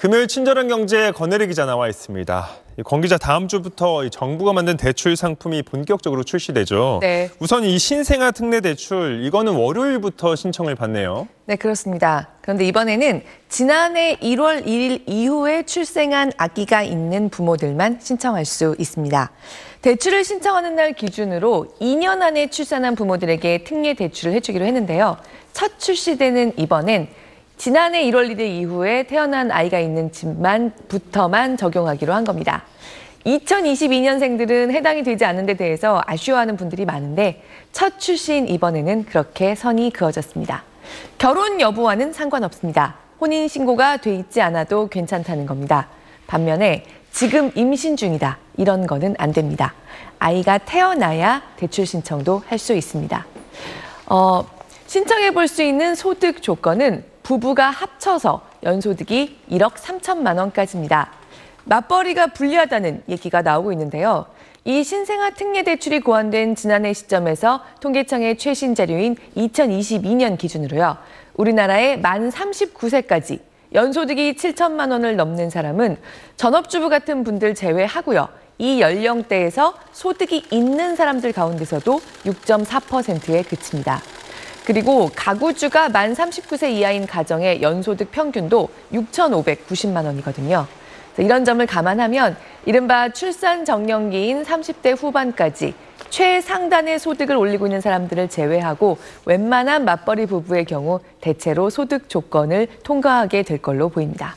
금요일 친절한 경제 권혜리 기자 나와 있습니다. 권 기자 다음 주부터 정부가 만든 대출 상품이 본격적으로 출시되죠. 네. 우선 이 신생아 특례 대출 이거는 월요일부터 신청을 받네요. 네, 그렇습니다. 그런데 이번에는 지난해 1월 1일 이후에 출생한 아기가 있는 부모들만 신청할 수 있습니다. 대출을 신청하는 날 기준으로 2년 안에 출산한 부모들에게 특례 대출을 해주기로 했는데요. 첫 출시되는 이번엔 지난해 1월 1일 이후에 태어난 아이가 있는 집만부터만 적용하기로 한 겁니다. 2022년생들은 해당이 되지 않는 데 대해서 아쉬워하는 분들이 많은데 첫 출시인 이번에는 그렇게 선이 그어졌습니다. 결혼 여부와는 상관없습니다. 혼인 신고가 돼 있지 않아도 괜찮다는 겁니다. 반면에 지금 임신 중이다 이런 거는 안 됩니다. 아이가 태어나야 대출 신청도 할 수 있습니다. 어, 신청해 볼 수 있는 소득 조건은 부부가 합쳐서 연소득이 1억 3천만 원까지입니다. 맞벌이가 불리하다는 얘기가 나오고 있는데요. 이 신생아 특례 대출이 고안된 지난해 시점에서 통계청의 최신 자료인 2022년 기준으로요. 우리나라의 만 39세까지 연소득이 7천만 원을 넘는 사람은 전업주부 같은 분들 제외하고요. 이 연령대에서 소득이 있는 사람들 가운데서도 6.4%에 그칩니다. 그리고 가구주가 만 39세 이하인 가정의 연소득 평균도 6,590만 원이거든요. 이런 점을 감안하면 이른바 출산 정년기인 30대 후반까지 최상단의 소득을 올리고 있는 사람들을 제외하고 웬만한 맞벌이 부부의 경우 대체로 소득 조건을 통과하게 될 걸로 보입니다.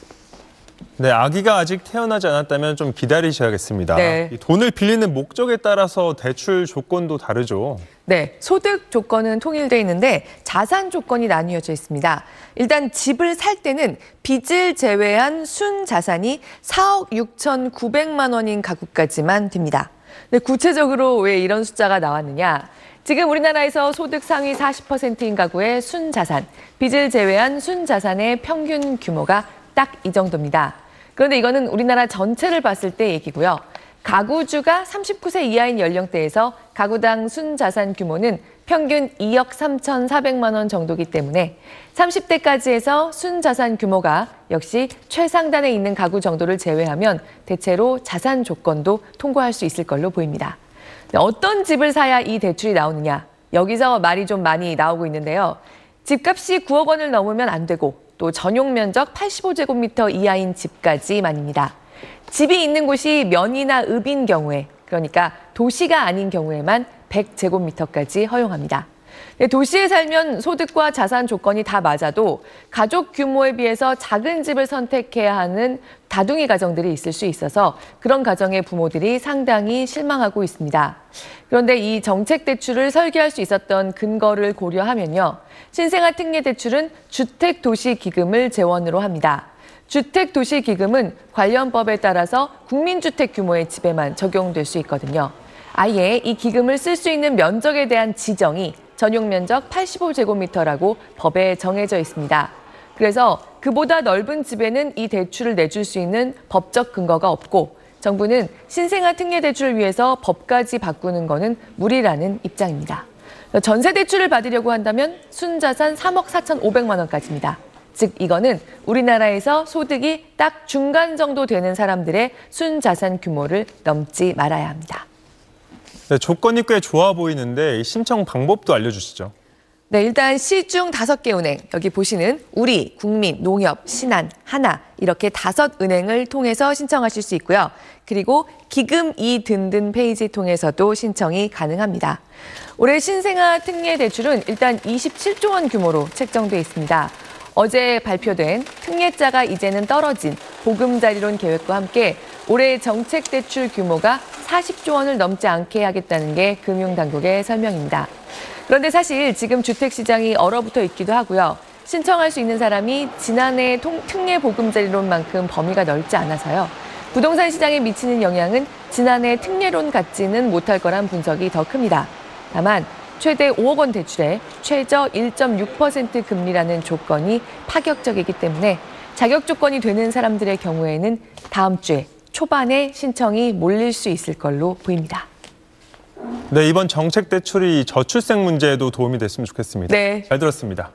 네, 아기가 아직 태어나지 않았다면 좀 기다리셔야겠습니다. 네. 이 돈을 빌리는 목적에 따라서 대출 조건도 다르죠. 네, 소득 조건은 통일돼 있는데 자산 조건이 나뉘어져 있습니다. 일단 집을 살 때는 빚을 제외한 순 자산이 4억 6,900만 원인 가구까지만 됩니다. 네, 구체적으로 왜 이런 숫자가 나왔느냐? 지금 우리나라에서 소득 상위 40%인 가구의 순 자산, 빚을 제외한 순 자산의 평균 규모가 딱 이 정도입니다. 그런데 이거는 우리나라 전체를 봤을 때 얘기고요. 가구주가 39세 이하인 연령대에서 가구당 순자산 규모는 평균 2억 3,400만 원 정도기 때문에 30대까지 해서 순자산 규모가 역시 최상단에 있는 가구 정도를 제외하면 대체로 자산 조건도 통과할 수 있을 걸로 보입니다. 어떤 집을 사야 이 대출이 나오느냐? 여기서 말이 좀 많이 나오고 있는데요. 집값이 9억 원을 넘으면 안 되고 또 전용 면적 85제곱미터 이하인 집까지만입니다. 집이 있는 곳이 면이나 읍인 경우에 그러니까 도시가 아닌 경우에만 100제곱미터까지 허용합니다. 네, 도시에 살면 소득과 자산 조건이 다 맞아도 가족 규모에 비해서 작은 집을 선택해야 하는 다둥이 가정들이 있을 수 있어서 그런 가정의 부모들이 상당히 실망하고 있습니다. 그런데 이 정책 대출을 설계할 수 있었던 근거를 고려하면요. 신생아 특례 대출은 주택 도시 기금을 재원으로 합니다. 주택 도시 기금은 관련 법에 따라서 국민주택 규모의 집에만 적용될 수 있거든요. 아예 이 기금을 쓸 수 있는 면적에 대한 지정이 전용 면적 85제곱미터라고 법에 정해져 있습니다. 그래서 그보다 넓은 집에는 이 대출을 내줄 수 있는 법적 근거가 없고 정부는 신생아 특례 대출을 위해서 법까지 바꾸는 거는 무리라는 입장입니다. 전세 대출을 받으려고 한다면 순자산 3억 4,500만 원까지입니다. 즉 이거는 우리나라에서 소득이 딱 중간 정도 되는 사람들의 순자산 규모를 넘지 말아야 합니다. 네, 조건이 꽤 좋아 보이는데 이 신청 방법도 알려주시죠. 네, 일단 시중 다섯 개 은행 여기 보시는 우리, 국민, 농협, 신한, 하나 이렇게 다섯 은행을 통해서 신청하실 수 있고요. 그리고 기금 이 든든 페이지 통해서도 신청이 가능합니다. 올해 신생아 특례 대출은 일단 27조 원 규모로 책정돼 있습니다. 어제 발표된 특례자가 이제는 떨어진 보금자리론 계획과 함께 올해 정책 대출 규모가 40조 원을 넘지 않게 하겠다는 게 금융당국의 설명입니다. 그런데 사실 지금 주택시장이 얼어붙어 있기도 하고요. 신청할 수 있는 사람이 지난해 특례 보금자리론만큼 범위가 넓지 않아서요. 부동산 시장에 미치는 영향은 지난해 특례론 같지는 못할 거란 분석이 더 큽니다. 다만 최대 5억 원 대출에 최저 1.6% 금리라는 조건이 파격적이기 때문에 자격 조건이 되는 사람들의 경우에는 다음 주에 초반에 신청이 몰릴 수 있을 걸로 보입니다. 네, 이번 정책 대출이 저출생 문제에도 도움이 됐으면 좋겠습니다. 네. 잘 들었습니다.